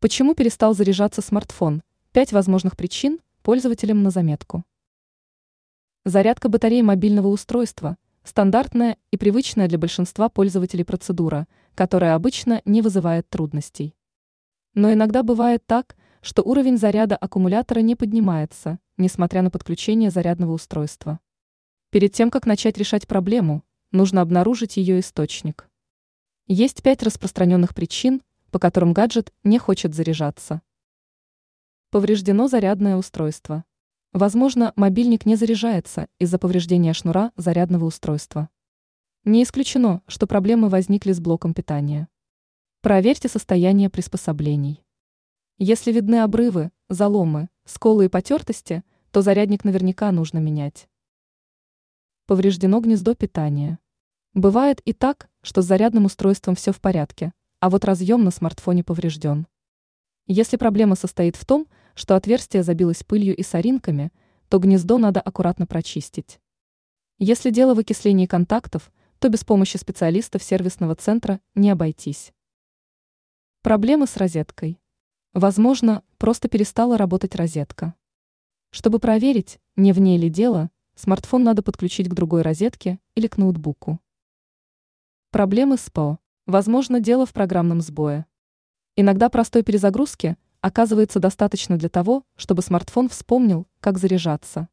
Почему перестал заряжаться смартфон? Пять возможных причин пользователям на заметку. Зарядка батареи мобильного устройства – стандартная и привычная для большинства пользователей процедура, которая обычно не вызывает трудностей. Но иногда бывает так, что уровень заряда аккумулятора не поднимается, несмотря на подключение зарядного устройства. Перед тем, как начать решать проблему, нужно обнаружить ее источник. Есть пять распространенных причин, по которым гаджет не хочет заряжаться. Повреждено зарядное устройство. Возможно, мобильник не заряжается из-за повреждения шнура зарядного устройства. Не исключено, что проблемы возникли с блоком питания. Проверьте состояние приспособлений. Если видны обрывы, заломы, сколы и потертости, то зарядник наверняка нужно менять. Повреждено гнездо питания. Бывает и так, что с зарядным устройством все в порядке, а вот разъем на смартфоне поврежден. Если проблема состоит в том, что отверстие забилось пылью и соринками, то гнездо надо аккуратно прочистить. Если дело в окислении контактов, то без помощи специалистов сервисного центра не обойтись. Проблемы с розеткой. Возможно, просто перестала работать розетка. Чтобы проверить, не в ней ли дело, смартфон надо подключить к другой розетке или к ноутбуку. Проблемы с ПО. Возможно, дело в программном сбое. Иногда простой перезагрузки оказывается достаточно для того, чтобы смартфон вспомнил, как заряжаться.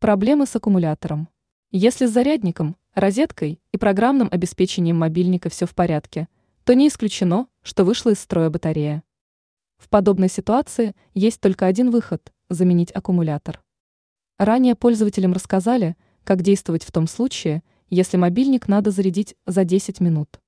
Проблемы с аккумулятором. Если с зарядником, розеткой и программным обеспечением мобильника все в порядке, то не исключено, что вышла из строя батарея. В подобной ситуации есть только один выход – заменить аккумулятор. Ранее пользователям рассказали, как действовать в том случае, если мобильник надо зарядить за 10 минут.